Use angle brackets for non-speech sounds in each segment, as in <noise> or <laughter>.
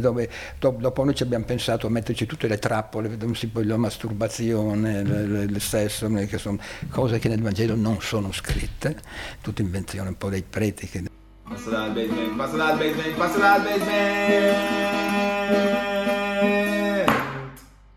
dove dopo noi ci abbiamo pensato a metterci tutte le trappole, la masturbazione, il sesso, che sono cose che nel Vangelo non sono scritte, tutte invenzioni un po' dei preti che... Passa dal basement, passa dal basement, passa dal basement!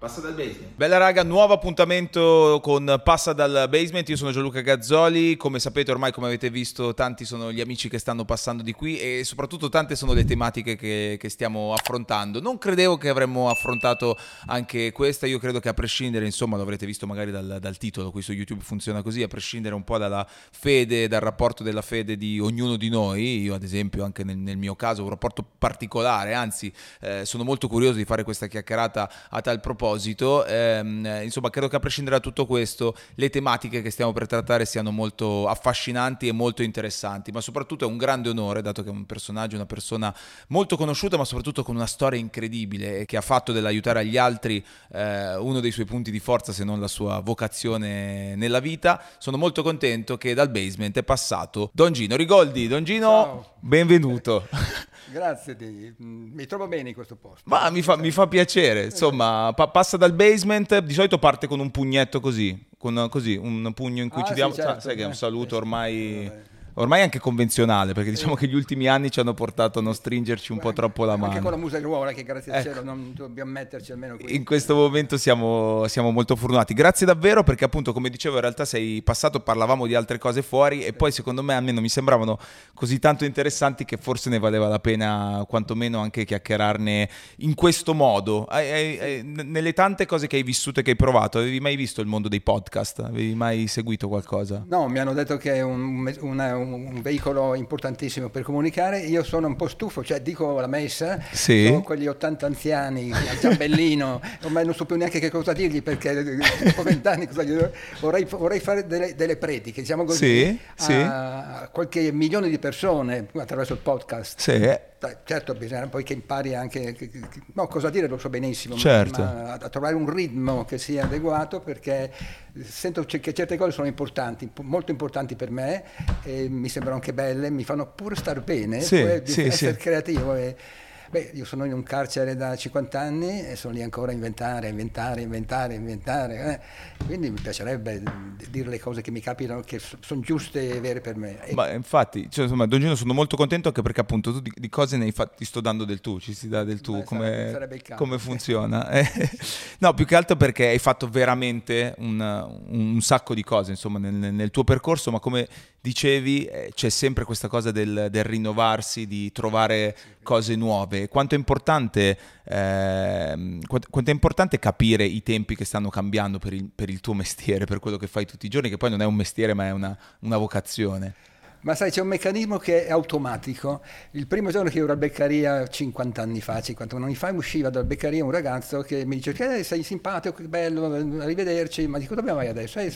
Passa dal basement. Bella raga, nuovo appuntamento con Passa dal basement. Io sono Gianluca Gazzoli. Come sapete, ormai, come avete visto, tanti sono gli amici che stanno passando di qui e soprattutto tante sono le tematiche che, che stiamo affrontando. Non credevo che avremmo affrontato anche questa. Io credo che a prescindere, insomma, lo avrete visto magari dal, dal titolo, qui su YouTube funziona così, a prescindere un po' dalla fede, dal rapporto della fede di ognuno di noi. Io, ad esempio, anche nel, nel mio caso, ho un rapporto particolare. Anzi, eh, sono molto curioso di fare questa chiacchierata a tal proposito proposito, ehm, insomma, credo che a prescindere da tutto questo, le tematiche che stiamo per trattare siano molto affascinanti e molto interessanti, ma soprattutto è un grande onore, dato che è un personaggio, una persona molto conosciuta, ma soprattutto con una storia incredibile e che ha fatto dell'aiutare agli altri eh, uno dei suoi punti di forza, se non la sua vocazione nella vita. Sono molto contento che dal basement è passato Don Gino Rigoldi. Don Gino, Ciao. benvenuto. <laughs> Grazie, di, mi trovo bene in questo posto. Ma mi fa, mi fa piacere, insomma, pa- passa dal basement, di solito parte con un pugnetto così, con così, un pugno in cui ah, ci diamo, sì, certo, sai che è un saluto ormai ormai anche convenzionale, perché diciamo che gli ultimi anni ci hanno portato a non stringerci un po' troppo la mano. Anche con la museruola, che grazie ecco. al cielo non dobbiamo metterci almeno qui. In questo momento siamo, siamo, molto fortunati. Grazie davvero, perché appunto, come dicevo, in realtà sei passato, parlavamo di altre cose fuori, e poi secondo me almeno mi sembravano così tanto interessanti che forse ne valeva la pena quantomeno anche chiacchierarne in questo modo. Nelle tante cose che hai vissuto e che hai provato, avevi mai visto il mondo dei podcast? Avevi mai seguito qualcosa? No, mi hanno detto che è un, una, un un, veicolo importantissimo per comunicare. Io sono un po' stufo, cioè dico la messa, sì. sono quegli 80 anziani a Giambellino, <laughs> ormai non so più neanche che cosa dirgli perché <laughs> dopo vent'anni vorrei, vorrei, fare delle, delle prediche, diciamo così, sì, sì. a qualche milione di persone attraverso il podcast. Sì certo bisogna poi che impari anche che, che, no, cosa dire lo so benissimo certo. ma, ma a trovare un ritmo che sia adeguato perché sento che certe cose sono importanti molto importanti per me mi sembrano anche belle mi fanno pure star bene sì, sì, essere sì. creativo e, Beh, io sono in un carcere da 50 anni e sono lì ancora a inventare, inventare, inventare, inventare. Eh. Quindi mi piacerebbe dire le cose che mi capitano, che sono giuste e vere per me. Ma infatti, cioè, insomma, Don Gino, sono molto contento anche perché appunto tu di, di cose ne hai fatti, ti sto dando del tu, ci si dà del tu, Beh, come, sarebbe come funziona. Eh. <laughs> no, più che altro perché hai fatto veramente un, un sacco di cose, insomma, nel, nel tuo percorso, ma come dicevi eh, c'è sempre questa cosa del, del rinnovarsi, di trovare cose nuove. Quanto è, importante, eh, quanto è importante capire i tempi che stanno cambiando per il, per il, tuo mestiere, per quello che fai tutti i giorni, che poi non è un mestiere ma è una, una vocazione. Ma sai, c'è un meccanismo che è automatico. Il primo giorno che ero a Beccaria, 50 anni fa, 51 anni fa, usciva dalla Beccaria un ragazzo che mi dice che eh, sei simpatico, che bello, arrivederci, ma dico dove vai adesso? Eh,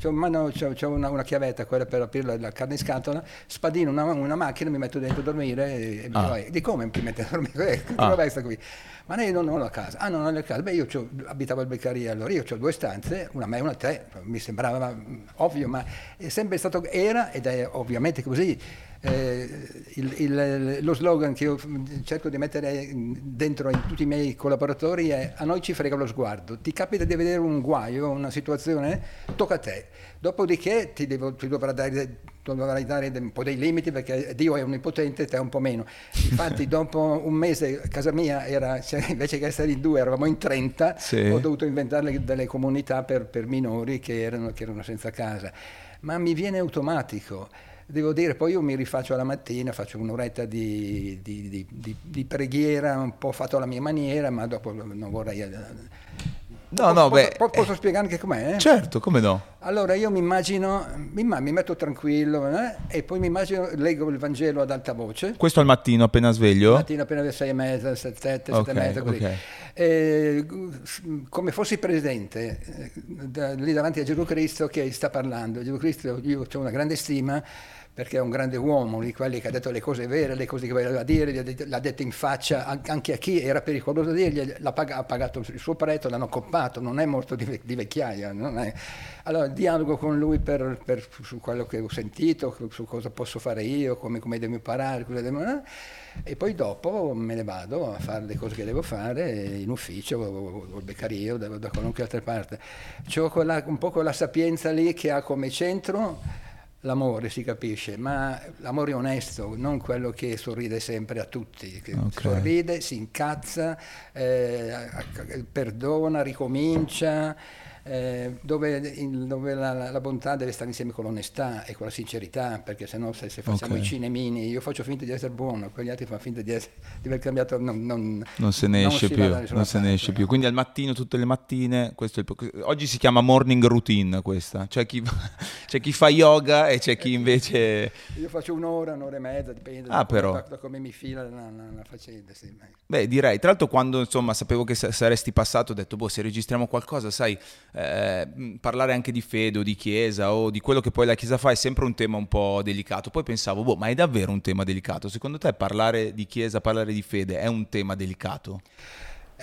c'ho, mano, c'ho, c'ho una, una, chiavetta, quella per aprire la, carne in scatola, spadino una, una, macchina, mi metto dentro a dormire e, e ah. mi dico, di come mi mette a dormire? <laughs> Eh, ah. Qui ma lei non, ho la casa. Ah, non ho la casa. Beh, io abitavo al Beccaria, allora io ho due stanze, una me e una te, mi sembrava ovvio, ma è sempre stato, era ed è ovviamente così. Eh, il, il, lo slogan che io cerco di mettere dentro in tutti i miei collaboratori è a noi ci frega lo sguardo, ti capita di vedere un guaio, una situazione, tocca a te, dopodiché ti, devo, ti dovrà dare dovrai dare un po' dei limiti perché Dio è onnipotente, te un po' meno. Infatti <laughs> dopo un mese casa mia era, cioè, <laughs> invece che essere in due eravamo in 30, sì. ho dovuto inventare delle comunità per, per minori che erano, che erano senza casa. Ma mi viene automatico devo dire, poi io mi rifaccio la mattina, faccio un'oretta di, di, di, di, preghiera, un po' fatto alla mia maniera, ma dopo non vorrei No, no, posso, beh, posso eh, spiegare anche com'è? Eh? Certo, come no? Allora io mi immagino, mi, mi metto tranquillo eh, e poi mi immagino, leggo il Vangelo ad alta voce. Questo al mattino appena sveglio? Al mattino appena alle sei e mezza, sette, sette, okay, sette e mezza, così. Okay. E, come fossi presente eh, da, lì davanti a Gesù Cristo che sta parlando. Gesù Cristo, io ho una grande stima perché è un grande uomo, di quelli che ha detto le cose vere, le cose che voleva dire, l'ha detto in faccia anche a chi era pericoloso dirgli, pag- ha pagato il suo prezzo, l'hanno coppato, non è morto di, di vecchiaia. Allora dialogo con lui per, per, su quello che ho sentito, su cosa posso fare io, come, come devo imparare, devo, eh? e poi dopo me ne vado a fare le cose che devo fare in ufficio o, o il beccario da, da qualunque altra parte. C'ho quella, un po' quella sapienza lì che ha come centro l'amore, si capisce, ma l'amore onesto, non quello che sorride sempre a tutti, che okay. sorride, si incazza, eh, perdona, ricomincia eh, dove, in, dove la, la, bontà deve stare insieme con l'onestà e con la sincerità, perché sennò se, se facciamo okay. i cinemini, io faccio finta di essere buono, quegli altri fanno finta di, essere, di aver cambiato, non, non, non se ne esce, più, non se ne esce più. Quindi al mattino, tutte le mattine, il, oggi si chiama morning routine questa, c'è chi, <laughs> c'è chi fa yoga e c'è chi invece... Io faccio un'ora, un'ora e mezza, dipende ah, da, però. da, da, come mi fila la, la, la faccenda. Sì. Beh, direi, tra l'altro quando insomma sapevo che saresti passato ho detto, boh, se registriamo qualcosa, sai eh, parlare anche di fede o di chiesa o di quello che poi la chiesa fa è sempre un tema un po' delicato. Poi pensavo, boh, ma è davvero un tema delicato? Secondo te parlare di chiesa, parlare di fede è un tema delicato?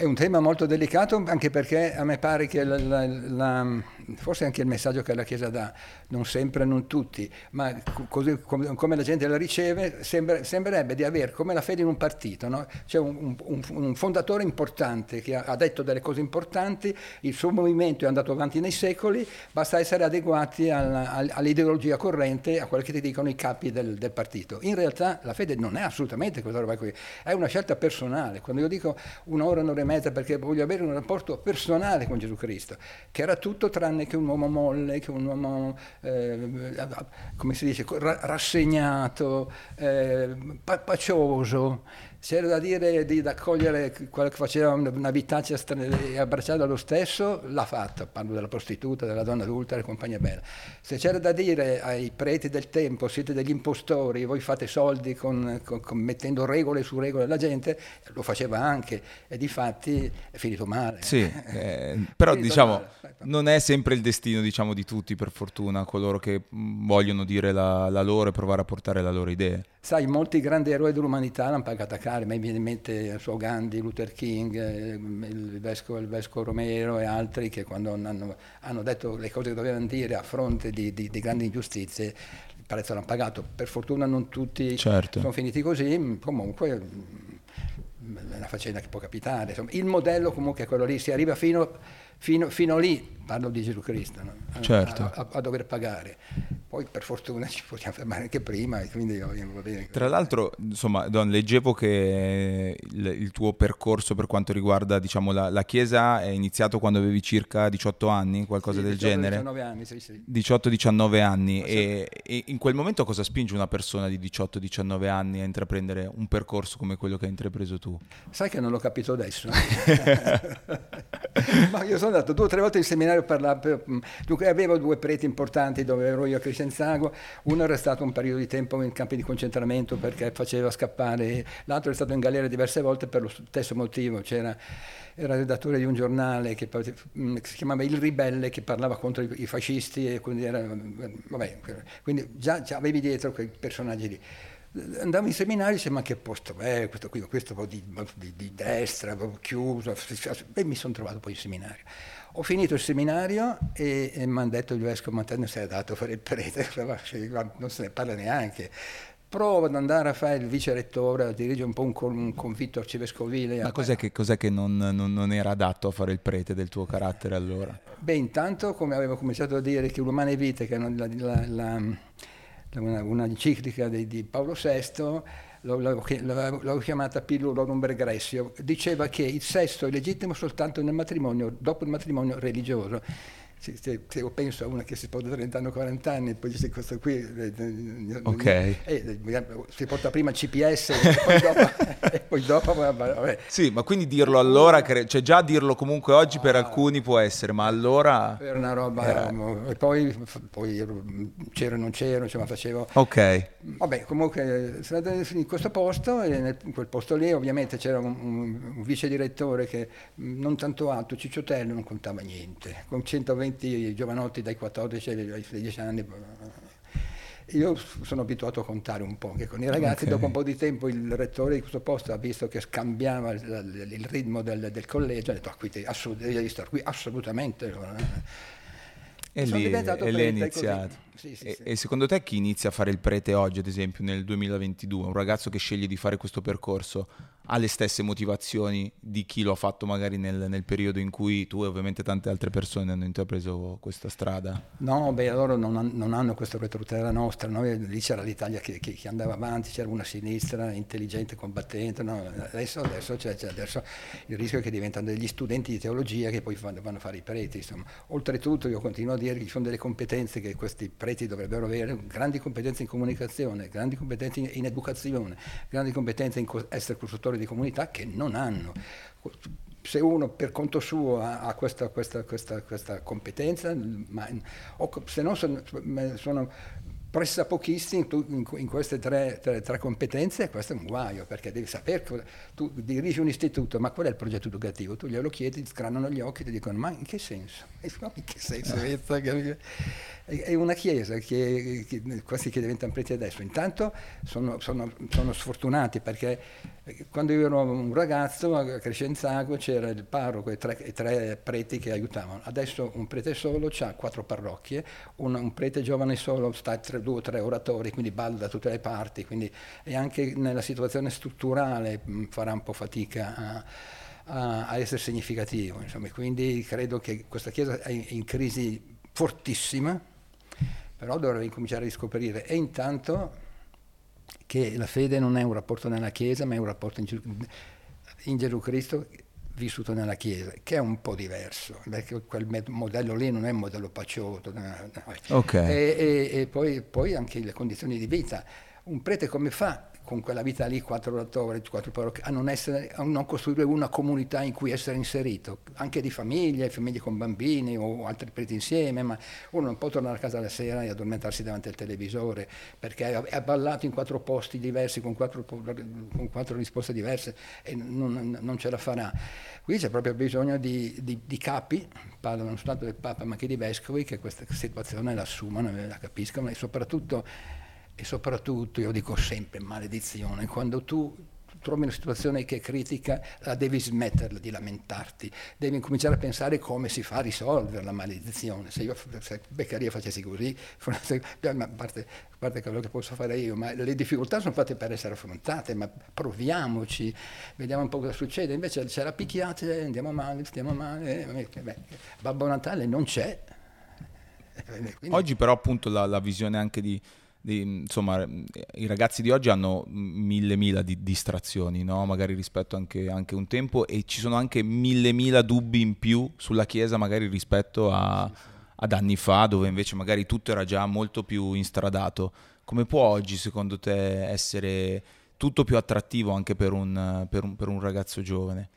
È un tema molto delicato anche perché a me pare che la, la, la, forse anche il messaggio che la Chiesa dà, non sempre, non tutti, ma così come, la gente la riceve, sembra, sembrerebbe di avere come la fede in un partito. No? C'è un, un, un, fondatore importante che ha, ha, detto delle cose importanti, il suo movimento è andato avanti nei secoli, basta essere adeguati alla, all'ideologia corrente, a quello che ti dicono i capi del, del partito. In realtà la fede non è assolutamente quella roba qui, è una scelta personale. Quando io dico un'ora, un'ora e mezza perché voglio avere un rapporto personale con Gesù Cristo, che era tutto tranne che un uomo molle, che un uomo, eh, come si dice, rassegnato, eh, pacioso c'era da dire di accogliere quello che faceva una vitaccia e abbracciarla lo stesso, l'ha fatta, parlo della prostituta, della donna adulta, della compagnia bella. Se c'era da dire ai preti del tempo, siete degli impostori, voi fate soldi con, con, con, mettendo regole su regole alla gente, lo faceva anche e di fatti è finito male. Sì, <laughs> eh, però diciamo male. non è sempre il destino diciamo, di tutti per fortuna, coloro che vogliono dire la, la loro e provare a portare la loro idea. Sai, molti grandi eroi dell'umanità l'hanno pagata cara, mi viene in mente so, Gandhi, Luther King, eh, il vescovo, il vescovo Romero e altri che quando hanno, hanno, detto le cose che dovevano dire a fronte di, di, di grandi ingiustizie, il prezzo l'hanno pagato. Per fortuna non tutti certo. sono finiti così, comunque mm, è una faccenda che può capitare. Insomma, il modello comunque è quello lì, si arriva fino, fino, fino lì parlo di Gesù Cristo, no? a, certo. a, a, a, dover pagare. Poi per fortuna <laughs> ci possiamo fermare anche prima quindi va bene. Tra l'altro, insomma, Don, leggevo che il, il, tuo percorso per quanto riguarda diciamo, la, la, Chiesa è iniziato quando avevi circa 18 anni, qualcosa sì, del 18, genere. 19 anni, sì, sì. 18-19 anni. E, e, in quel momento cosa spinge una persona di 18-19 anni a intraprendere un percorso come quello che hai intrapreso tu? Sai che non l'ho capito adesso. <laughs> <laughs> <laughs> Ma io sono andato due o tre volte in seminario per per, mm, dunque avevo due preti importanti dove ero io a Crescenzago, uno era stato un periodo di tempo in campi di concentramento perché faceva scappare, l'altro è stato in galera diverse volte per lo stesso motivo, c'era era redattore di un giornale che, mm, che, si chiamava Il Ribelle che parlava contro i, fascisti e quindi, era, vabbè, quindi già, già avevi dietro quei personaggi lì andavo in seminario e dicevo ma che posto è questo qui, questo di, di, di destra, chiuso, e mi sono trovato poi in seminario. Ho finito il seminario e, e mi hanno detto il vescovo si è dato a fare il prete, <laughs> non se ne parla neanche. Prova ad andare a fare il vice rettore, a dirigere un po' un, un convitto arcivescovile. Ma cos'è che, cos'è che non, non, non, era adatto a fare il prete del tuo carattere allora? Beh, intanto, come avevo cominciato a dire, che l'umane vite, che la, la, la, una, una enciclica di, di Paolo VI, l'ho chiamata Pillulorum regressio, diceva che il sesso è legittimo soltanto nel matrimonio, dopo il matrimonio religioso se, se, se, io penso a una che si porta 30 anni o 40 anni, poi dice questo qui eh, eh okay. eh, si porta prima il CPS e poi dopo, <laughs> e poi dopo vabbè. Sì, ma quindi dirlo allora, cioè già dirlo comunque oggi per ah. alcuni può essere, ma allora... Era una roba, era... e poi, poi c'ero e non c'ero, cioè, ma facevo... Ok. Vabbè, comunque sono andato in questo posto e in quel posto lì ovviamente c'era un, un, un vice direttore che non tanto alto, Cicciotello, non contava niente, con 120 giovanotti dai 14 ai 16 anni io sono abituato a contare un po', che con i ragazzi okay. dopo un po' di tempo il rettore di questo posto ha visto che scambiava il, il ritmo del, del, collegio, ha detto ah, qui assolut- devi stare qui assolutamente. E lì, e lì è iniziato. Sì, sì, e, sì. e, secondo te chi inizia a fare il prete oggi, ad esempio, nel 2022, un ragazzo che sceglie di fare questo percorso, ha le stesse motivazioni di chi lo ha fatto magari nel, nel periodo in cui tu e ovviamente tante altre persone hanno intrapreso questa strada? No, beh, loro non, non hanno questa retrotera nostra, noi, lì c'era l'Italia che, che, che, andava avanti, c'era una sinistra intelligente, combattente, no? adesso, adesso, c'è, c'è adesso, il rischio è che diventano degli studenti di teologia che poi vanno, vanno a fare i preti. Insomma. Oltretutto io continuo a dire che ci sono delle competenze che questi preti dovrebbero avere, grandi competenze in comunicazione, grandi competenze in, in educazione, grandi competenze in co- essere costruttori di comunità che non hanno. Se uno per conto suo ha, ha questa, questa, questa, questa, competenza, ma, o, se no sono, sono pressa pochissimi in, in, queste tre, tre, tre, competenze, questo è un guaio, perché devi sapere, tu dirigi un istituto, ma qual è il progetto educativo? Tu glielo chiedi, scranano gli occhi e ti dicono, ma in che senso? <laughs> in che senso? Eh. è una chiesa che, che questi che diventano preti adesso, intanto sono, sono, sono, sfortunati perché quando io ero un ragazzo a Crescenzago c'era il parroco e tre, e tre preti che aiutavano, adesso un prete solo ha quattro parrocchie, un, un prete giovane solo sta tra due o tre oratori, quindi balla da tutte le parti, quindi, e anche nella situazione strutturale mh, farà un po' fatica a, a essere significativo, insomma, quindi credo che questa chiesa è in crisi fortissima però dovrei cominciare a riscoprire e intanto che la fede non è un rapporto nella Chiesa, ma è un rapporto in, Gesù, in Gesù Cristo vissuto nella Chiesa, che è un po' diverso, perché quel modello lì non è un modello pacioso. Okay. E, e, e poi, poi anche le condizioni di vita. Un prete come fa con quella vita lì, quattro oratori, quattro parrocchie, a a non costruire una comunità in cui essere inserito, anche di famiglie, famiglie con bambini o altri preti insieme, ma uno non può tornare a casa la sera e addormentarsi davanti al televisore perché è ballato in quattro posti diversi, con quattro, con quattro risposte diverse e non, non, ce la farà. Qui c'è proprio bisogno di, di, di capi, parlano non soltanto del Papa ma anche di vescovi, che questa situazione la assumano e la capiscano e soprattutto e soprattutto, io dico sempre, maledizione, quando tu trovi una situazione che è critica, la devi smetterla di lamentarti, devi cominciare a pensare come si fa a risolvere la maledizione. Se io se Beccaria facessi così, <laughs> a parte, parte quello che posso fare io, ma le difficoltà sono fatte per essere affrontate, ma proviamoci, vediamo un po' cosa succede. Invece c'è la picchiata, andiamo male, stiamo male, beh, Babbo Natale non c'è. <laughs> Quindi... Oggi però appunto la, la visione anche di, insomma, i ragazzi di oggi hanno mille mila di distrazioni, no? magari rispetto anche, anche un tempo, e ci sono anche mille mila dubbi in più sulla Chiesa, magari rispetto a, ad anni fa, dove invece magari tutto era già molto più instradato. Come può oggi, secondo te, essere tutto più attrattivo anche per un, per un, per un ragazzo giovane?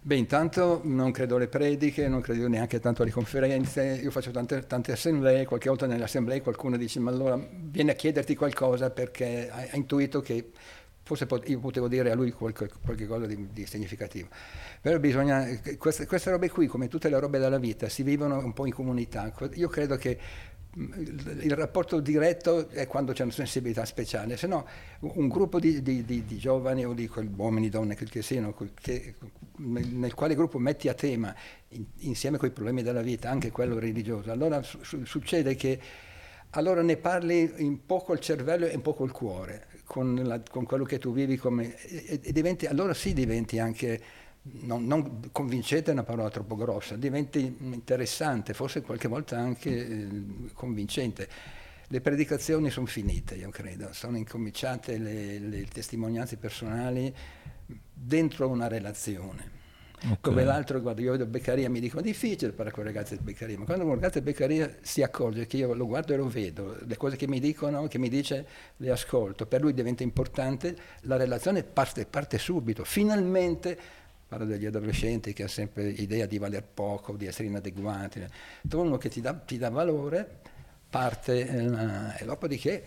Beh, intanto non credo alle prediche, non credo neanche tanto alle conferenze, io faccio tante, tante assemblee, qualche volta nelle assemblee qualcuno dice ma allora viene a chiederti qualcosa perché ha, ha intuito che forse pot- io potevo dire a lui qualche, qualche cosa di, di, significativo. Però bisogna, queste, queste robe qui, come tutte le robe della vita, si vivono un po' in comunità. Io credo che il rapporto diretto è quando c'è una sensibilità speciale, se no un gruppo di, di, di, di giovani o di uomini, donne che, che siano, che, nel quale gruppo metti a tema in, insieme con i problemi della vita anche quello religioso, allora su, succede che allora ne parli un po' col cervello e un po' col cuore, con, la, con quello che tu vivi come, e, e diventi, allora sì diventi anche non, non, convincente è una parola troppo grossa, diventi interessante, forse qualche volta anche eh, convincente. Le predicazioni sono finite, io credo, sono incominciate le, le testimonianze personali dentro una relazione. Okay. Come l'altro, guarda, io vedo Beccaria, mi dicono difficile parlare con i ragazzi di Beccaria, ma quando un ragazzo di Beccaria si accorge che io lo guardo e lo vedo, le cose che mi dicono, che mi dice, le ascolto, per lui diventa importante, la relazione parte, parte subito, finalmente parlo degli adolescenti che hanno sempre l'idea di valer poco, di essere inadeguati. Trovo uno che ti dà, ti dà valore, parte, eh, e dopodiché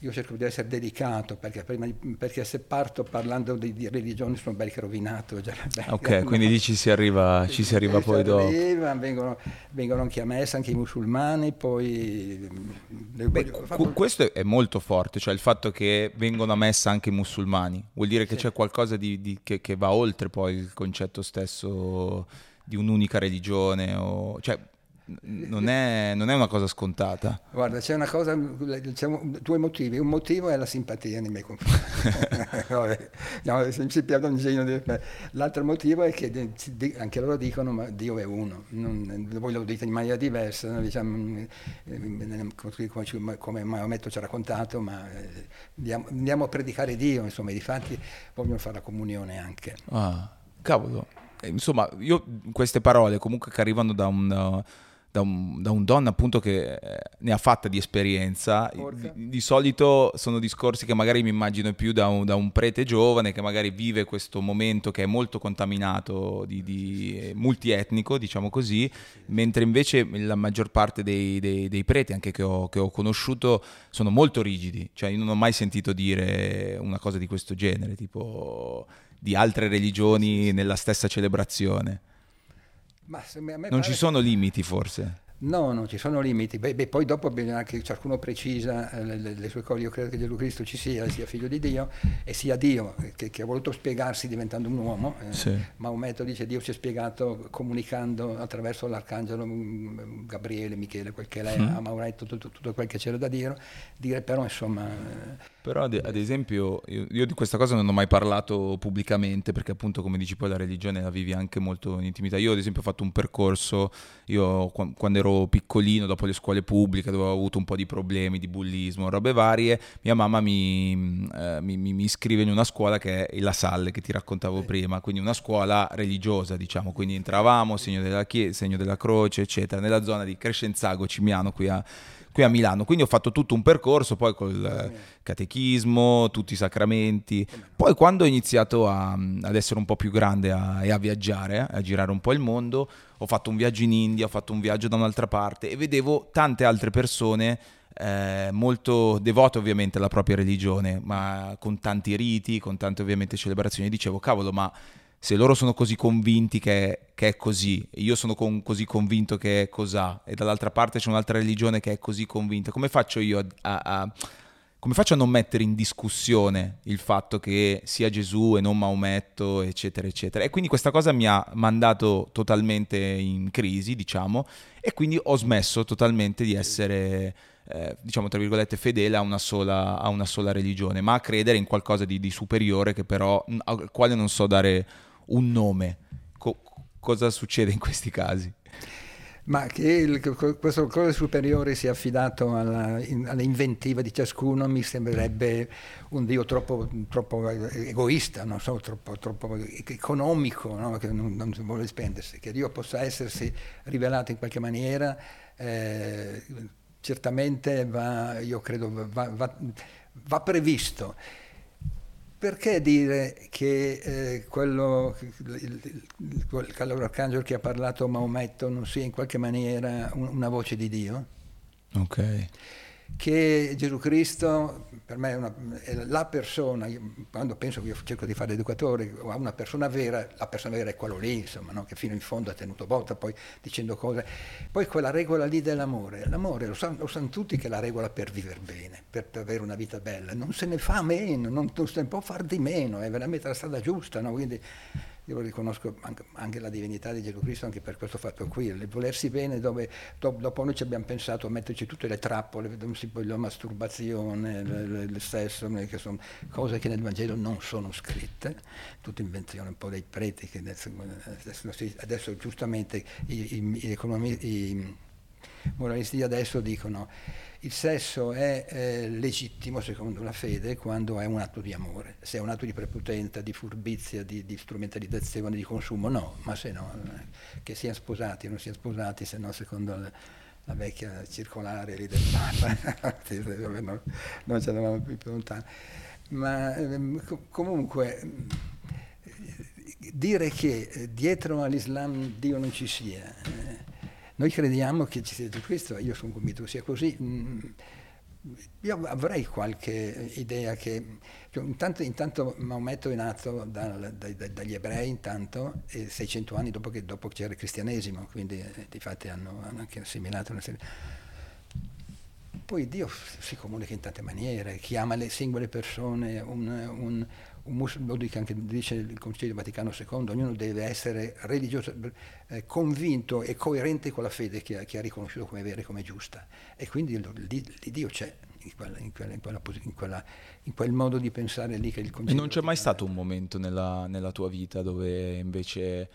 io cerco di essere delicato perché, prima, perché se parto parlando di, di, religione sono belli che rovinato. Già, ok, no. quindi <laughs> lì ci si arriva, ci si arriva poi dopo. Arriva, vengono, vengono, anche a messa, anche i musulmani, poi... Beh, questo è molto forte, cioè il fatto che vengono a messa anche i musulmani, vuol dire che sì. c'è qualcosa di, di, che, che, va oltre poi il concetto stesso di un'unica religione, o, cioè non è, non è, una cosa scontata. Guarda, c'è una cosa, c'è due motivi. Un motivo è la simpatia nei miei confronti. <laughs> no, si piace ingegno. L'altro motivo è che anche loro dicono ma Dio è uno. Non, voi lo dite in maniera diversa, no? diciamo, come Maometto ci ha raccontato, ma eh, andiamo, a predicare Dio, insomma, i fatti vogliono fare la comunione anche. Ah, cavolo. Insomma, io queste parole comunque che arrivano da un da un, da un donna appunto che eh, ne ha fatta di esperienza. Di, di, solito sono discorsi che magari mi immagino più da un, da un, prete giovane che magari vive questo momento che è molto contaminato, di, di multietnico, diciamo così, mentre invece la maggior parte dei, dei, dei preti, anche che ho, che ho, conosciuto, sono molto rigidi. Cioè io non ho mai sentito dire una cosa di questo genere, tipo di altre religioni nella stessa celebrazione. Ma non ci sono limiti forse? No, non ci sono limiti. Beh, beh, poi dopo bisogna anche ciascuno precisa eh, le, le, sue cose. Io credo che Gesù Cristo ci sia, sia figlio di Dio e sia Dio che, che ha voluto spiegarsi diventando un uomo. Eh, sì. Maometto dice Dio si è spiegato comunicando attraverso l'arcangelo mm, Gabriele, Michele, quel che lei mm. ha Maometto, tutto, tutto, quel che c'era da dire. dire però insomma... Però ad, ad esempio io, io, di questa cosa non ho mai parlato pubblicamente perché appunto come dici poi la religione la vivi anche molto in intimità. Io ad esempio ho fatto un percorso, io quando ero piccolino, dopo le scuole pubbliche, dove ho avuto un po' di problemi di bullismo, robe varie, mia mamma mi, eh, mi, mi, iscrive in una scuola che è La Salle, che ti raccontavo prima, quindi una scuola religiosa, diciamo, quindi entravamo, segno della, chiesa, segno della croce, eccetera, nella zona di Crescenzago, Cimiano, qui a qui a Milano. Quindi ho fatto tutto un percorso, poi col catechismo, tutti i sacramenti. Poi quando ho iniziato a, ad essere un po' più grande a, e a viaggiare, a girare un po' il mondo, ho fatto un viaggio in India, ho fatto un viaggio da un'altra parte e vedevo tante altre persone eh, molto devote ovviamente alla propria religione, ma con tanti riti, con tante ovviamente celebrazioni. Dicevo, cavolo, ma se loro sono così convinti che, che è così, io sono con, così convinto che è cosà, e dall'altra parte c'è un'altra religione che è così convinta, come faccio io a, a, a, come faccio a non mettere in discussione il fatto che sia Gesù e non Maometto, eccetera, eccetera? E quindi questa cosa mi ha mandato totalmente in crisi, diciamo, e quindi ho smesso totalmente di essere... Eh, diciamo tra virgolette fedele a una, sola, a una sola religione, ma a credere in qualcosa di, di superiore che però al quale non so dare un nome. Co- cosa succede in questi casi? Ma che il, questo cosa superiore sia affidato alla, in, all'inventiva di ciascuno mi sembrerebbe un Dio troppo, troppo egoista, non so, troppo, troppo economico, no? che non, non vuole spendersi. Che Dio possa essersi rivelato in qualche maniera, eh, certamente va, io credo, va, va, va previsto. Perché dire che eh, quello, il, il, l'arcangelo che ha parlato Maometto non sia in qualche maniera un, una voce di Dio? Ok che Gesù Cristo per me è, una, è la persona, quando penso che io cerco di fare educatore, a una persona vera, la persona vera è quello lì, insomma, no? che fino in fondo ha tenuto botta, poi dicendo cose. Poi quella regola lì dell'amore, l'amore lo sanno, lo sanno tutti che è la regola per vivere bene, per, per, avere una vita bella, non se ne fa meno, non, non se ne può far di meno, è veramente la strada giusta, no? Quindi io riconosco anche, la divinità di Gesù Cristo anche per questo fatto qui, il volersi bene dove dopo, noi ci abbiamo pensato a metterci tutte le trappole, la masturbazione, il sesso, che sono cose che nel Vangelo non sono scritte, tutte invenzioni un po' dei preti che adesso, adesso, giustamente i, i, i, i moralisti adesso dicono il sesso è eh, legittimo secondo la fede quando è un atto di amore, se è un atto di prepotenza, di furbizia, di, di strumentalizzazione, di consumo, no, ma se no, eh, che siano sposati o non siano sposati, se no secondo la, la vecchia circolare lì del Papa, <laughs> non, non ce l'avevamo più lontano. Ma eh, comunque dire che eh, dietro all'Islam Dio non ci sia, eh, noi crediamo che ci sia Gesù Cristo, io sono convinto sia così, mh, mm, io avrei qualche idea che cioè, intanto, intanto Maometto è nato dal, dai, dagli ebrei intanto, e 600 anni dopo che, dopo c'era il cristianesimo, quindi eh, di fatti hanno, hanno, anche assimilato una serie. Poi Dio si comunica in tante maniere, chiama le singole persone, un, un lo dice anche dice il Concilio Vaticano II, ognuno deve essere religioso, eh, convinto e coerente con la fede che ha, che ha riconosciuto come vera e come giusta. E quindi Dio c'è in, quella, in, quella, in, quella, in, quel modo di pensare lì che il Concilio E non c'è mai stato un momento nella, nella tua vita dove invece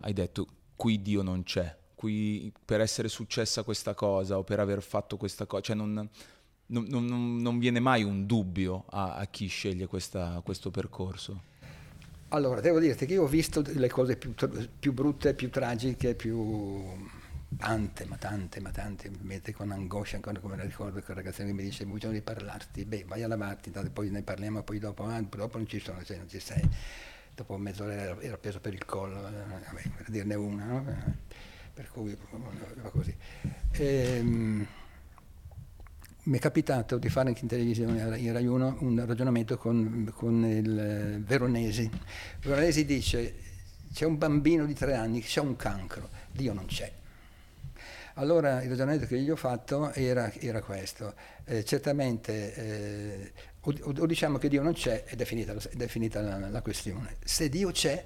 hai detto qui Dio non c'è, qui per essere successa questa cosa o per aver fatto questa cosa, cioè non non, non, non, viene mai un dubbio a, a chi sceglie questa, questo percorso? Allora, devo dirti che io ho visto le cose più, più brutte, più tragiche, più tante, ma tante, ma tante, mi mette con angoscia ancora come la ricordo quel ragazzino che mi dice bisogno di parlarti, beh vai a lavarti, poi ne parliamo, poi dopo, ah, dopo non ci sono, cioè non ci sei. Dopo mezz'ora era preso per il collo, eh, vabbè, per dirne una, no? per cui va così. Ehm, mi è capitato di fare anche in televisione, in Rai 1, un ragionamento con, con il Veronesi. Veronesi dice, c'è un bambino di tre anni che ha un cancro, Dio non c'è. Allora il ragionamento che gli ho fatto era, era questo, eh, certamente eh, o, o, diciamo che Dio non c'è ed è finita, è finita la, la questione. Se Dio c'è,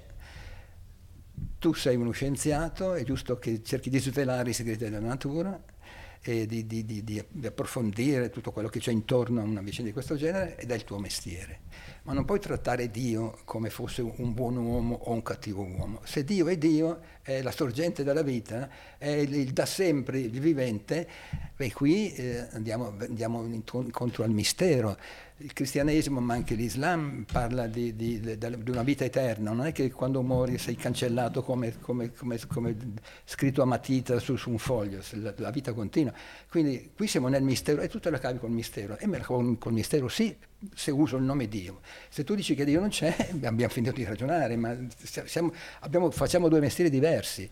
tu sei uno scienziato, è giusto che cerchi di svelare i segreti della natura, e di, di, di, di, approfondire tutto quello che c'è intorno a una vicenda di questo genere ed è il tuo mestiere. Ma non puoi trattare Dio come fosse un buon uomo o un cattivo uomo. Se Dio è Dio, è la sorgente della vita, è il, il da sempre, il vivente, e qui eh, andiamo, andiamo incontro al mistero il cristianesimo, ma anche l'Islam, parla di, di, di, una vita eterna. Non è che quando muori sei cancellato come, come, come, come scritto a matita su, su un foglio, la, la, vita continua. Quindi qui siamo nel mistero e tutto la cavi col mistero. E me la col, col mistero sì, se uso il nome Dio. Se tu dici che Dio non c'è, <laughs> abbiamo finito di ragionare, ma siamo, abbiamo, facciamo due mestieri diversi.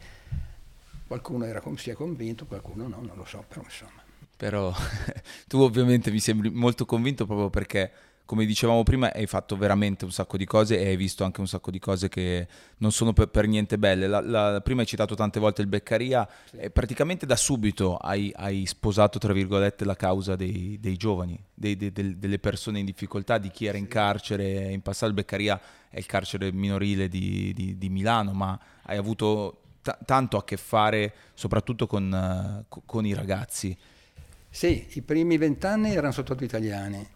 Qualcuno era, si è convinto, qualcuno no, non lo so, però insomma però <laughs> tu ovviamente mi sembri molto convinto proprio perché come dicevamo prima hai fatto veramente un sacco di cose e hai visto anche un sacco di cose che non sono per, per niente belle. La, la, prima hai citato tante volte il Beccaria sì. e praticamente da subito hai, hai, sposato, tra virgolette, la causa dei, dei giovani, dei, dei, delle persone in difficoltà, di chi era in carcere. In passato il Beccaria è il carcere minorile di, di, di Milano, ma hai avuto t- tanto a che fare soprattutto con, uh, con i ragazzi. Sì, i primi vent'anni erano soprattutto italiani.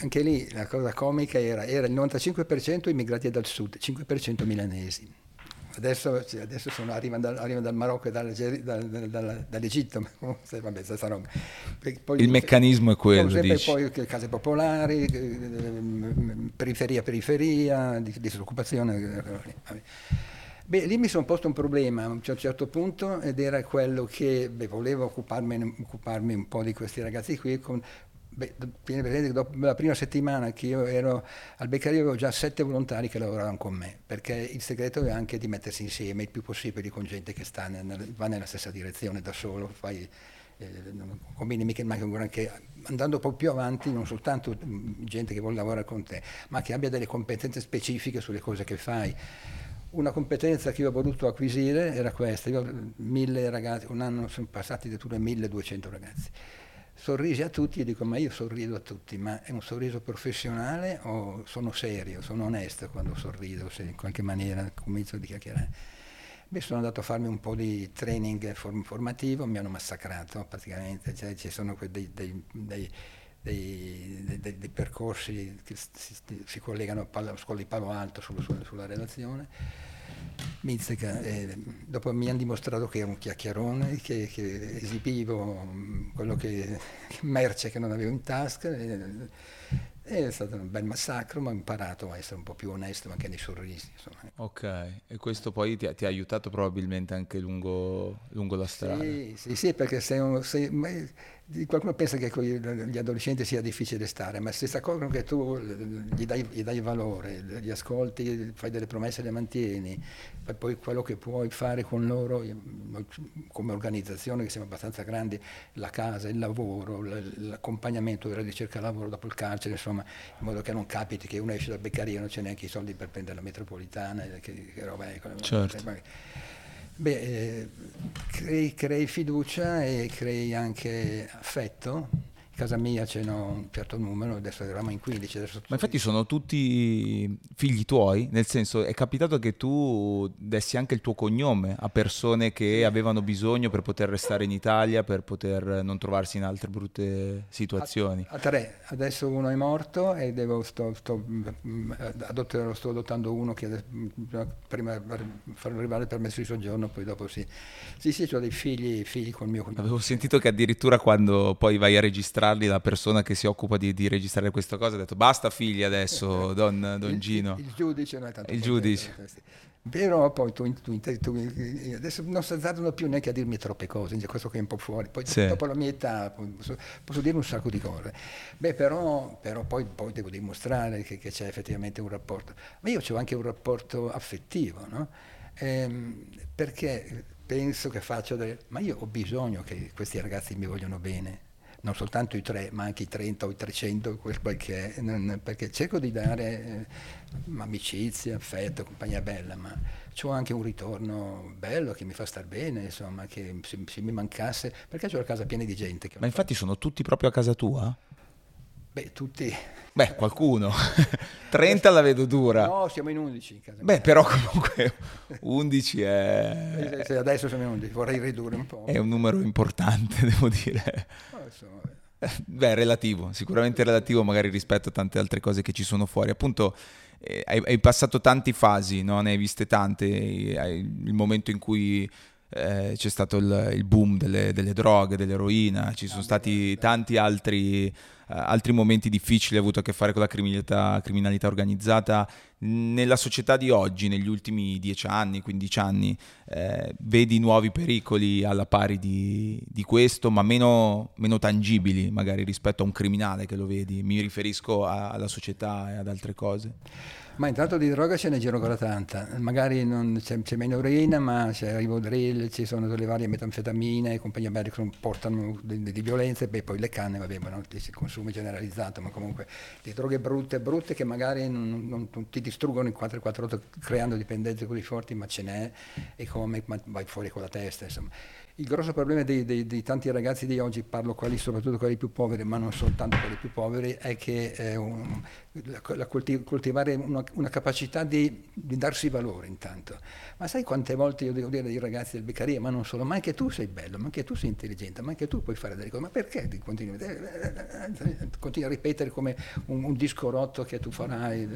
Anche lì la cosa comica era, era il 95% immigrati dal sud, 5% milanesi. Adesso, cioè, adesso sono, arrivano, dal, arrivano, dal, Marocco e dal, dal, dall'Egitto, vabbè, roba. Poi, il meccanismo è quello, sempre dici. poi case popolari, periferia, periferia, disoccupazione. Vabbè. Beh, lì mi sono posto un problema a un certo punto ed era quello che beh, volevo occuparmi, occuparmi, un po' di questi ragazzi qui. Con, tieni presente che dopo la prima settimana che io ero al Beccaria avevo già sette volontari che lavoravano con me, perché il segreto è anche di mettersi insieme il più possibile con gente che nel, va nella stessa direzione da solo, fai, eh, non combini mica manca un granché, andando un po' più avanti non soltanto mm, gente che vuole lavorare con te, ma che abbia delle competenze specifiche sulle cose che fai una competenza che io ho voluto acquisire era questa, io mille ragazzi, un anno sono passati addirittura 1200 ragazzi, sorrisi a tutti e dico ma io sorrido a tutti, ma è un sorriso professionale o sono serio, sono onesto quando sorrido, se in qualche maniera comincio a chiacchierare. Beh, sono andato a farmi un po' di training form- formativo, mi hanno massacrato praticamente, cioè, ci sono dei, dei, dei dei, dei, dei, percorsi che si, si collegano alla scuola di Palo Alto sulla, sulla relazione. Mizzica, eh, dopo mi hanno dimostrato che ero un chiacchierone, che, che esibivo mm, quello che, merce che non avevo in tasca. E, è stato un bel massacro, ma ho imparato a essere un po' più onesto anche nei sorrisi. Insomma. Ok, e questo poi ti ha, ti ha aiutato probabilmente anche lungo, lungo, la strada? Sì, sì, sì perché sei un, sei, qualcuno pensa che con gli adolescenti sia difficile stare, ma se si accorgono che tu gli dai, gli dai, valore, gli ascolti, fai delle promesse e le mantieni, poi quello che puoi fare con loro come organizzazione, che siamo abbastanza grandi, la casa, il lavoro, l'accompagnamento della ricerca lavoro dopo il carcere, insomma, in modo che non capiti che uno esce dal beccaria e non c'è neanche i soldi per prendere la metropolitana, che, che roba è. Certo. Beh, eh, crei, crei, fiducia e crei anche affetto casa mia ce n'ho un certo numero, adesso eravamo in 15. Adesso Ma infatti sono tutti figli tuoi, nel senso è capitato che tu dessi anche il tuo cognome a persone che avevano bisogno per poter restare in Italia, per poter non trovarsi in altre brutte situazioni. A, a tre, adesso uno è morto e devo, sto, sto, mm, adotter, sto adottando uno che adesso, prima farò arrivare il permesso di soggiorno, poi dopo sì. Sì, sì, ho dei figli, figli col mio cognome. Avevo sentito che addirittura quando poi vai a registrare registrarli, la persona che si occupa di, di registrare queste cose ha detto basta figli adesso, <laughs> don, don Gino. Il, il, giudice non è tanto Il giudice. Però poi tu, tu, tu, adesso non si azzardano più neanche a dirmi troppe cose, questo che è un po' fuori, poi sì. dopo la mia età posso, posso, dire un sacco di cose. Beh, però, però poi, poi, devo dimostrare che, che, c'è effettivamente un rapporto. Ma io ho anche un rapporto affettivo, no? ehm, perché penso che faccio delle... Ma io ho bisogno che questi ragazzi mi vogliano bene non soltanto i tre, ma anche i 30 o i 300, quel che è, non, perché cerco di dare eh, amicizia, affetto, compagnia bella, ma ho anche un ritorno bello che mi fa star bene, insomma, che se, se mi mancasse, perché ho la casa piena di gente. ma infatti sono tutti proprio a casa tua? Beh, tutti. Beh, qualcuno. <laughs> 30 la vedo dura. No, siamo in 11 in casa. Beh, però comunque 11 è... Se adesso siamo in 11, vorrei ridurre un po'. È un numero importante, <laughs> devo dire. Beh, relativo, sicuramente relativo magari rispetto a tante altre cose che ci sono fuori. Appunto, eh, hai, passato tante fasi, no? ne hai viste tante. Il momento in cui eh, c'è stato il, il boom delle, delle, droghe, dell'eroina, ci sono stati tanti altri, uh, altri, momenti difficili, avuto a che fare con la criminalità, criminalità, organizzata. Nella società di oggi, negli ultimi 10 anni, 15 anni, eh, vedi nuovi pericoli alla pari di, di questo, ma meno, meno, tangibili magari rispetto a un criminale che lo vedi. Mi riferisco a, alla società e ad altre cose. Ma intanto di droga ce ne giro ancora tanta, magari c'è, c'è, meno urina, ma c'è rivodril, ci sono delle varie metanfetamine, compagnia belle che portano di, di, violenze, beh poi le canne, vabbè, ma non il consumo generalizzato, ma comunque di droghe brutte, brutte che magari non, non, non ti distruggono in 4-4 creando dipendenze così forti, ma ce n'è e come vai fuori con la testa, insomma. Il grosso problema dei, dei, di tanti ragazzi di oggi, parlo quelli, soprattutto quelli più poveri, ma non soltanto quelli più poveri, è che eh, un, la, coltiv- coltivare una, una capacità di, di, darsi valore intanto. Ma sai quante volte io devo dire ai ragazzi del Beccaria, ma non solo, ma anche tu sei bello, ma anche tu sei intelligente, ma anche tu puoi fare delle cose, ma perché ti continui, continui a ripetere come un, un disco rotto che tu farai?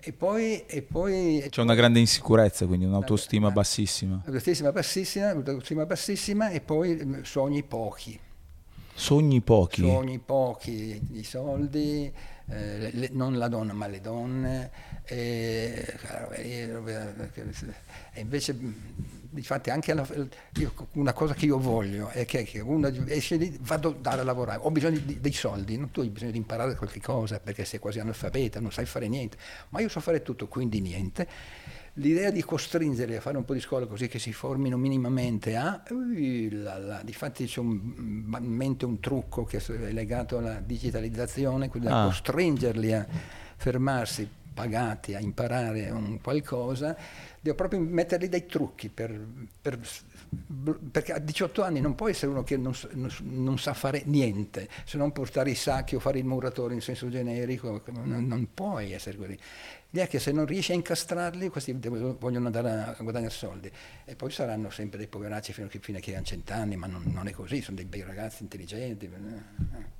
E poi, e poi, C'è una grande insicurezza, quindi un'autostima bassissima. Un'autostima bassissima, un'autostima bassissima e poi mm, sogni pochi. Sogni pochi? Sogni pochi, i soldi, eh, le, non la donna ma le donne. E, e invece Infatti anche la, io, una cosa che io voglio è che, che uno esce lì, vado a lavorare, ho bisogno di, dei soldi, non tu hai bisogno di imparare qualche cosa perché sei quasi analfabeta, non sai fare niente, ma io so fare tutto, quindi niente. L'idea di costringerli a fare un po' di scuola così che si formino minimamente a... Là, là. Difatti c'è un, in mente un trucco che è legato alla digitalizzazione, quindi ah. a costringerli a fermarsi pagati a imparare un qualcosa, devo proprio mettergli dei trucchi per, per, perché a 18 anni non può essere uno che non, non, non, sa fare niente, se non portare i sacchi o fare il muratore in senso generico, non, non puoi essere così. Lì è che se non riesci a incastrarli, questi vogliono andare a guadagnare soldi e poi saranno sempre dei poveracci fino a che, fino a che hanno cent'anni, ma non, è così, sono dei bei ragazzi intelligenti. Eh.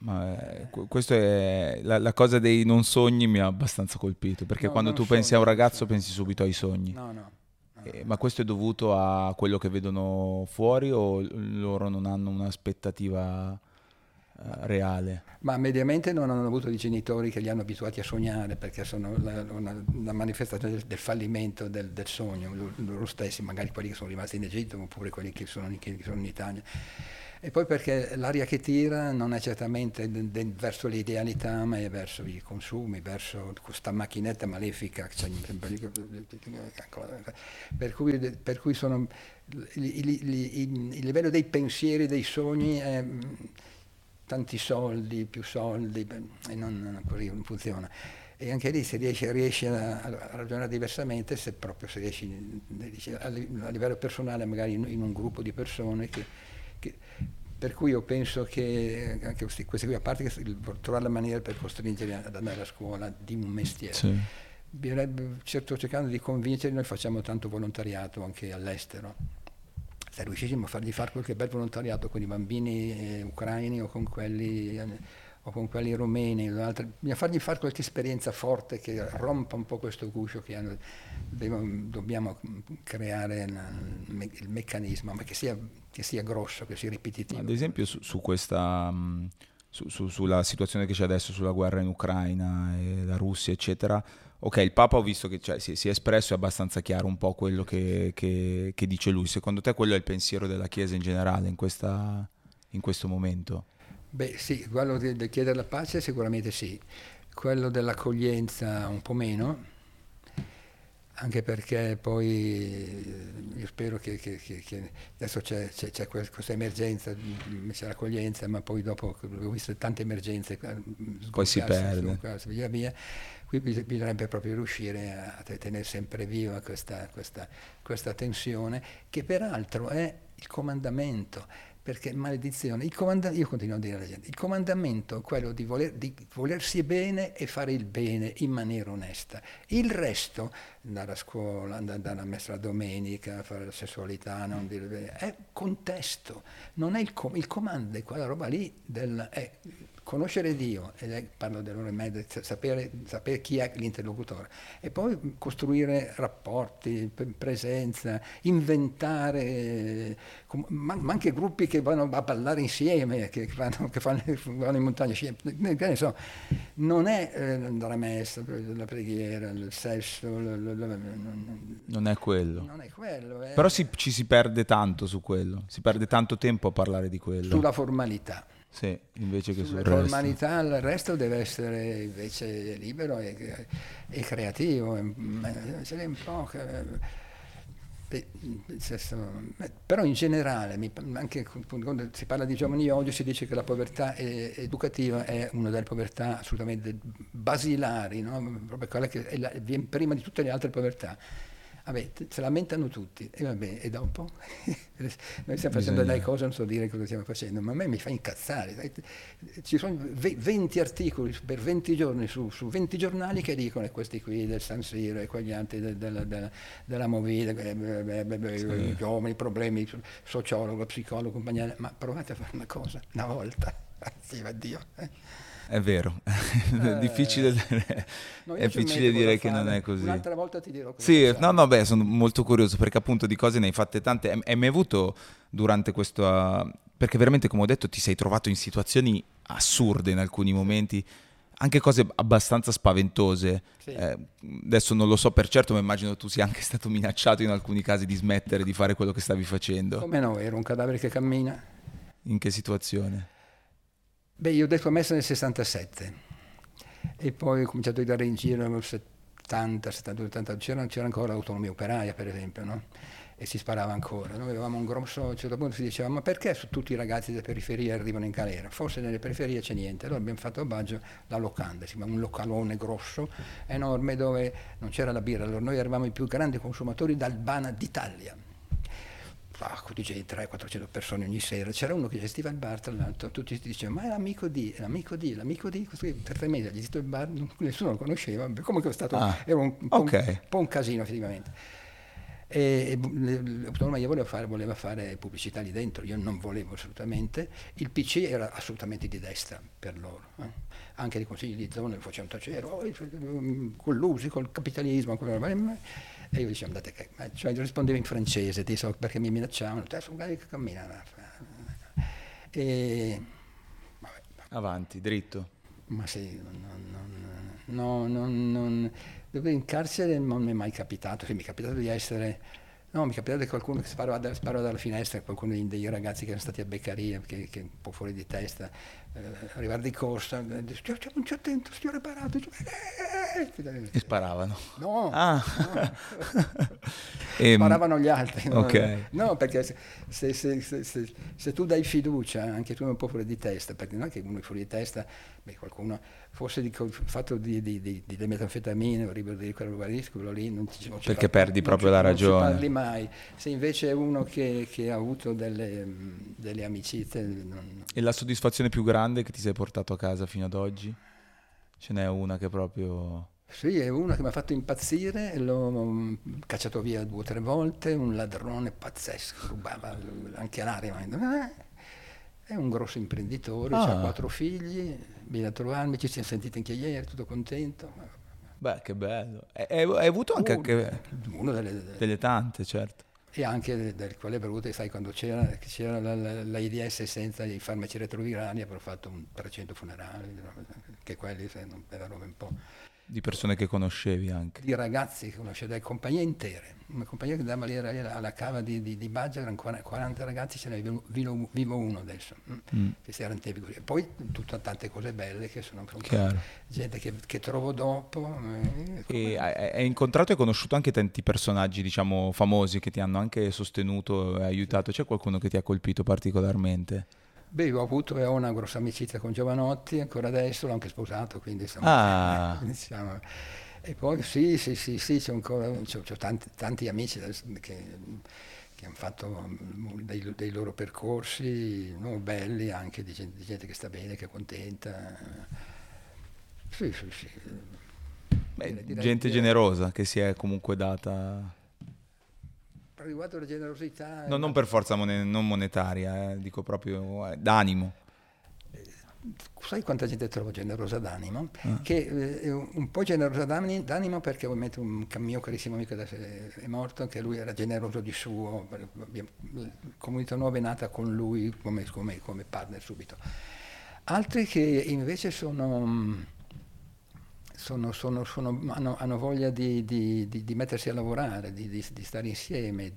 Ma eh, questa è la, la, cosa dei non sogni mi ha abbastanza colpito perché no, quando tu sogni, pensi a un ragazzo pensi subito ai sogni. No, no. Eh, ma questo è dovuto a quello che vedono fuori o loro non hanno un'aspettativa uh, reale? Ma mediamente non hanno avuto dei genitori che li hanno abituati a sognare perché sono la, una, una, manifestazione del, del fallimento del, del, sogno, loro stessi, magari quelli che sono rimasti in Egitto oppure quelli che sono, che sono in Italia E poi perché l'aria che tira non è certamente de, de, verso l'idealità, ma è verso i consumi, verso questa macchinetta malefica. Per cui, per cui sono, il, livello dei pensieri, dei sogni è tanti soldi, più soldi, e non, non così non funziona. E anche lì si riesce, riesce a, ragionare diversamente se proprio si riesce a, livello personale, magari in, in un gruppo di persone che, per cui io penso che anche questi, questi qui, a parte che trovare la maniera per costringere ad andare a scuola di un mestiere, sì. sto cercando di convincere, noi facciamo tanto volontariato anche all'estero, se riuscissimo a fargli fare qualche bel volontariato con i bambini eh, ucraini o con quelli... Eh, o con quelli rumeni, bisogna fargli fare qualche esperienza forte che rompa un po' questo guscio che hanno, dobbiamo creare il meccanismo, ma che sia, che sia grosso, che sia ripetitivo. Ad esempio su, su questa, su, su, sulla situazione che c'è adesso sulla guerra in Ucraina e la Russia, eccetera, ok, il Papa ho visto che cioè, si, si, è espresso, è abbastanza chiaro un po' quello che, che, che, dice lui. Secondo te quello è il pensiero della Chiesa in generale in, questa, in questo momento? Beh sì, quello del chiedere la pace sicuramente sì, quello dell'accoglienza un po' meno, anche perché poi io spero che, che, che, adesso c'è, c'è, c'è, questa emergenza, c'è l'accoglienza, ma poi dopo ho visto tante emergenze, poi si perde. Via via. Qui bisognerebbe proprio riuscire a tenere sempre viva questa, questa, questa tensione, che peraltro è il comandamento perché maledizione, io continuo a dire alla gente, il comandamento è quello di, voler, di, volersi bene e fare il bene in maniera onesta. Il resto, andare a scuola, andare alla messa la domenica, fare la sessualità, non dire è contesto, non è il, com- il comando, è quella roba lì del... È, conoscere Dio, e parlo dell'Oremed, sapere, sapere chi è l'interlocutore, e poi costruire rapporti, presenza, inventare, ma, anche gruppi che vanno a ballare insieme, che, vanno, che fanno, vanno, in montagna insieme, so, non è eh, la messa, la preghiera, il sesso, non è quello. Non è quello è... Però si, ci si perde tanto su quello, si perde tanto tempo a parlare di quello. Sulla formalità. Sì, invece che sul resto. l'umanità, il resto deve essere invece libero e, e creativo. Ce n'è un po' che, però in generale, anche quando si parla di giovani oggi, si dice che la povertà educativa è una delle povertà assolutamente basilari, no? proprio quella che viene prima di tutte le altre povertà. Vabbè, se lamentano tutti, e vabbè, e dopo? <laughs> Noi stiamo facendo delle cose, non so dire cosa stiamo facendo, ma a me mi fa incazzare. Ci sono 20 articoli per 20 giorni su, su 20 giornali che dicono, e questi qui del San Siro e quegli altri de, de, de, della Movida, sì. gli uomini, problemi, sociologo, psicologo, compagnia, ma provate a fare una cosa, una volta, <laughs> grazie a Dio. Eh. È vero, <laughs> è difficile, no, è difficile dire che non è così. Un'altra volta ti dirò Sì, no, no, beh, sono molto curioso perché appunto di cose ne hai fatte tante. Hai mai avuto durante questo... Perché veramente, come ho detto, ti sei trovato in situazioni assurde in alcuni momenti anche cose abbastanza spaventose. Sì. Eh, adesso non lo so per certo, ma immagino tu sia anche <laughs> stato minacciato in alcuni casi di smettere di fare quello che stavi facendo. Come no, ero un cadavere che cammina. In che situazione? Beh, io ho detto messa nel 67 e poi ho cominciato a dare in giro nel 70, 72, 80, c'era, c'era ancora l'autonomia operaia per esempio, no? e si sparava ancora. Noi avevamo un grosso, a un certo punto si diceva ma perché tutti i ragazzi delle periferie arrivano in galera? Forse nelle periferie c'è niente. Allora abbiamo fatto a Baggio la locanda, si un localone grosso, enorme, dove non c'era la birra. Allora noi eravamo i più grandi consumatori d'Albana d'Italia di gente, 300-400 persone ogni sera, c'era uno che gestiva il bar, tra l'altro, tutti dicevano, ma è l'amico di, è l'amico di, l'amico di, per tre mesi ha gestito il bar, nessuno lo conosceva, comunque è stato, ah, era un, un, okay. un, po' un casino effettivamente. E, l'autonomia voleva fare, voleva fare pubblicità lì dentro, io non volevo assolutamente, il PC era assolutamente di destra per loro, eh. anche i consigli di zona facevano tacere, oh, collusi col capitalismo, con e io dicevo, andate che... Cioè, rispondevo in francese, ti so, perché mi minacciavano, te sono che camminano. E... Vabbè. Avanti, dritto. Ma sì, non, non, non, non, in carcere non mi è mai capitato, sì, mi è capitato di essere No, mi capita che qualcuno che sparava, da, sparava dalla finestra, qualcuno dei ragazzi che erano stati a Beccaria, che, che un po' fuori di testa, eh, arrivare di corsa, dice, non c'è attento, stiamo reparato. E sparavano? No, ah. no. <laughs> Ehm, sparavano gli altri. No, ok. no perché se, se, se, se, tu dai fiducia, anche tu un po' fuori di testa, perché non è che uno è fuori di testa, beh, qualcuno fosse di, il fatto di, di, di, di metanfetamine o di quello quello lì non ci, non ci Perché parli, perdi proprio la ragione. Non ci parli mai. Se invece è uno che, che ha avuto delle, delle amicizie... Non... E la soddisfazione più grande che ti sei portato a casa fino ad oggi? Ce n'è una che proprio... Sì, è una che mi ha fatto impazzire, l'ho cacciato via due o tre volte, un ladrone pazzesco, rubava anche l'aria. È un grosso imprenditore, ah. ha quattro figli, viene a trovarmi, ci siamo sentiti anche ieri, tutto contento. Beh, che bello. Hai avuto anche, uno, anche uno delle, delle, delle, tante, certo. E anche del quale brute, sai, quando c'era, c'era la, la, l'AIDS senza i farmaci retrovirali, avrò fatto un 300 funerali, che quelli non, erano un po' Di persone che conoscevi anche. Di ragazzi che conoscevo, delle compagnie intere. Una compagnia che andava lì alla cava di, di, di Baggia, erano 40 ragazzi, ce ne vivo, vivo uno adesso, mm. mm. che si erano tempi così. E poi tutte tante cose belle che sono gente che, che, trovo dopo. Eh, e hai incontrato e conosciuto anche tanti personaggi, diciamo, famosi che ti hanno anche sostenuto e aiutato. C'è qualcuno che ti ha colpito particolarmente? Beh, ho avuto e ho una grossa amicizia con Giovanotti, ancora adesso l'ho anche sposato, quindi insomma, ah. <laughs> diciamo. E poi sì, sì, sì, sì c'ho ancora c'ho, c'ho tanti, tanti, amici che, che hanno fatto dei, dei, loro percorsi no, belli, anche di gente, di gente, che sta bene, che è contenta. Sì, sì, sì. Beh, gente generosa che si è comunque data riguardo alla generosità... No, non per forza mon- non monetaria, eh, dico proprio eh, d'animo. Sai quanta gente trovo generosa d'animo? Ah. Che eh, è un po' generosa d'animo perché ovviamente un mio carissimo amico adesso è morto, anche lui era generoso di suo, la comunità nuova è nata con lui come, come, come partner subito. Altri che invece sono sono, sono, sono, hanno, hanno, voglia di, di, di, di, mettersi a lavorare, di, stare insieme,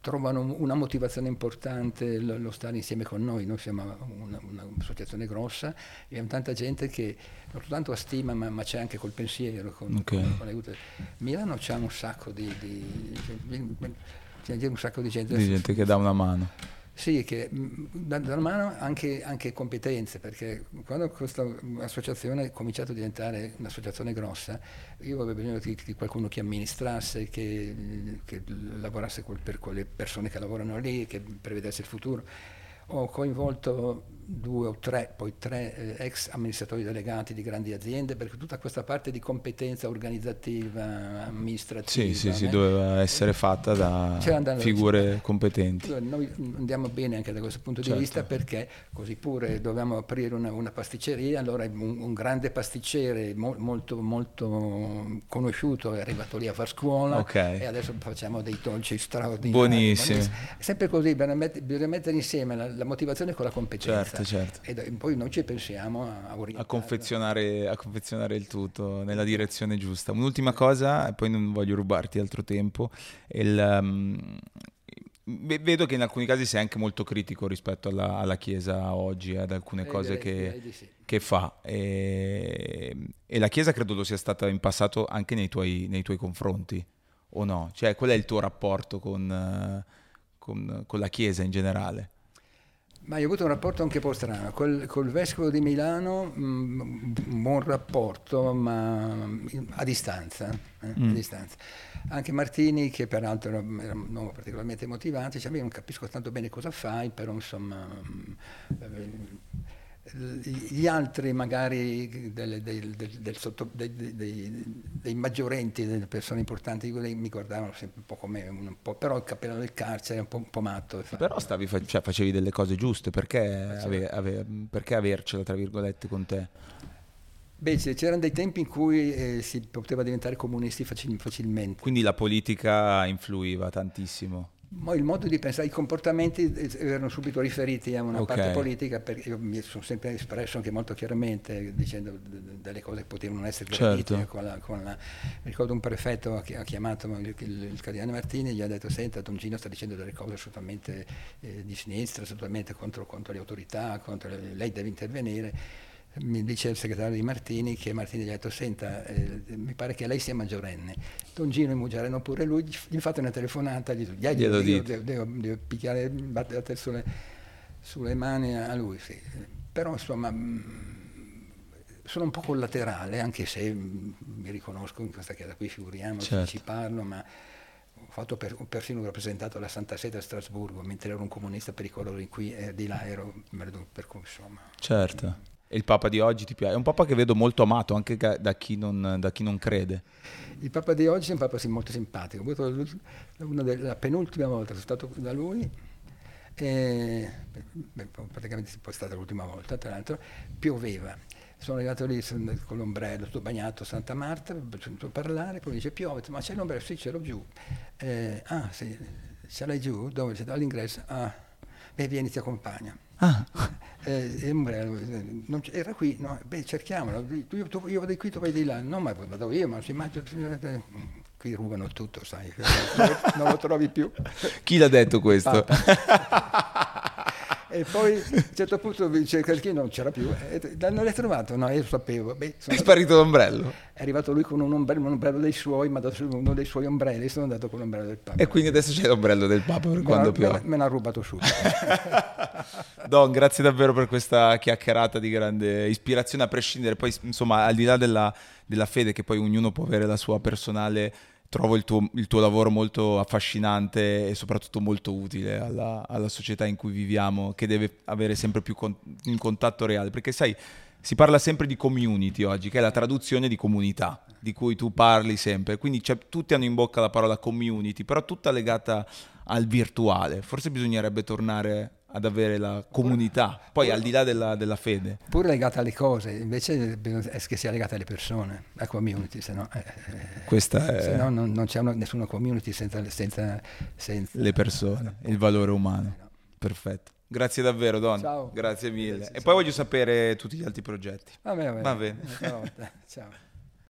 trovano una motivazione importante lo, lo, stare insieme con noi. Noi siamo una, un'associazione grossa e abbiamo tanta gente che non soltanto ha stima ma, ma c'è anche col pensiero. Con, okay. con Milano c'è un sacco di, c'è un sacco di gente, di gente che dà una mano. Sì, che danno mano anche, anche, competenze, perché quando questa associazione è cominciato a diventare un'associazione grossa, io avevo bisogno di, di qualcuno che amministrasse, che, che lavorasse per quelle persone che lavorano lì, che prevedesse il futuro. Ho coinvolto due o tre, poi tre eh, ex amministratori delegati di grandi aziende, perché tutta questa parte di competenza organizzativa, amministrativa... Sì, sì, sì, doveva essere fatta da figure competenti. Noi andiamo bene anche da questo punto certo. di vista perché così pure dovevamo aprire una, una pasticceria, allora un, un grande pasticcere mo, molto, molto conosciuto è arrivato lì a far scuola okay. e adesso facciamo dei dolci straordinari. Buonissimi. Sempre così, bisogna mettere insieme la, la motivazione con la competenza. Certo certo, certo. E poi noi ci pensiamo a, a, confezionare, a confezionare il tutto nella direzione giusta. Un'ultima cosa, e poi non voglio rubarti altro tempo. Il, um, vedo che in alcuni casi sei anche molto critico rispetto alla, alla Chiesa oggi, ad alcune eh, cose che, che, fa. E, e, la Chiesa credo lo sia stata in passato anche nei tuoi, nei tuoi confronti, o no? Cioè, qual è il tuo rapporto con, con, con la Chiesa in generale? Ma io ho avuto un rapporto anche un po' strano, col, col vescovo di Milano mh, mm, un buon rapporto, ma a distanza, eh, mm. a distanza. Anche Martini, che peraltro era, un uomo particolarmente motivato, diceva, io non capisco tanto bene cosa fai, però insomma... Mh, mm, gli altri magari del, del, del, sotto, dei, dei, dei, maggiorenti, delle persone importanti, mi guardavano sempre un po' come un po', però il cappellano del carcere è un po', un po matto. Però stavi, cioè, facevi delle cose giuste, perché, ave, ave, perché avercela tra virgolette con te? Beh, c'erano dei tempi in cui eh, si poteva diventare comunisti facil- facilmente. Quindi la politica influiva tantissimo? Il modo di pensare, i comportamenti erano subito riferiti a una Ok. parte politica, perché io mi sono sempre espresso anche molto chiaramente dicendo delle cose che potevano essere gradite. Certo. Con la- con la- mi ricordo un prefetto chi- ha chiamato il, il, il cardinale Martini e gli ha detto senta Don Gino sta dicendo delle cose assolutamente eh, di sinistra, assolutamente contro, contro le autorità, contro le- lei deve intervenire. Mi dice il segretario di Martini che Martini gli ha detto senta eh, mi pare che lei sia maggiorenne Don Gino è maggiorenne pure lui gli, gli fate una telefonata gli, gli, Glielo io dite. devo, devo, devo picchiare battere la testa sulle, sulle mani a lui sì. però insomma mh, sono un po' collaterale anche se mh, mi riconosco in questa chiesa qui figuriamoci Certo. ci parlo ma ho fatto per, ho persino rappresentato la Santa Sede a Strasburgo mentre ero un comunista pericoloso in cui eh, di là ero per cui insomma Certo. Il Papa di oggi ti piace? È un Papa che vedo molto amato anche da chi non, da chi non crede. Il Papa di oggi è un Papa molto simpatico. Delle- la penultima volta sono stato da lui, e, beh, praticamente è stata l'ultima volta, tra l'altro, pioveva. Sono arrivato lì con l'ombrello, tutto bagnato a Santa Marta, ho sentito parlare, poi mi dice piove, ma c'è l'ombrello? Sì, ce l'ho giù. Eh, ah, sì, ce l'hai giù? Dove? All'ingresso? Ah, beh, vieni, ti accompagno. Ah, <laughs> Eh, eh, non era qui, no, beh cerchiamolo, tu- io, tu- io vado qui, tu vai di là, no ma vado io, ma si mangia, eh, qui rubano tutto, sai, <laughs> non lo trovi più. chi l'ha detto questo? <laughs> E poi a un certo punto dice che non c'era più, e, non l'hai trovato? No, io lo sapevo, beh, È sparito l'ombrello. è arrivato lui con un ombrello, un ombrello dei suoi, dato uno dei suoi ombrelli, sono andato con l'ombrello del Papa. E quindi adesso c'è l'ombrello del Papa per me, quando piove. me l'ha rubato subito. <laughs> Don, grazie davvero per questa chiacchierata di grande ispirazione, a prescindere poi, insomma, al di là della, della fede, che poi ognuno può avere la sua personale, trovo il tuo, il tuo lavoro molto affascinante e soprattutto molto utile alla, alla società in cui viviamo, che deve avere sempre più con- un contatto reale, perché sai, si parla sempre di community oggi, che è la traduzione di comunità, di cui tu parli sempre, quindi c'è- tutti hanno in bocca la parola community, però tutta legata al virtuale, forse bisognerebbe tornare ad avere la comunità, poi al di là della, della fede. Pure legata alle cose, invece è che sia legata alle persone, la community, se no, eh, eh, Questa è se no non, non c'è una- nessuna community senza, senza, senza- le persone, il valore umano. Perfetto. Grazie davvero, Don. Ciao. Grazie mille. Grazie, e ciao. poi voglio sapere tutti gli altri progetti. Va bene, Va bene. Una volta. Ciao.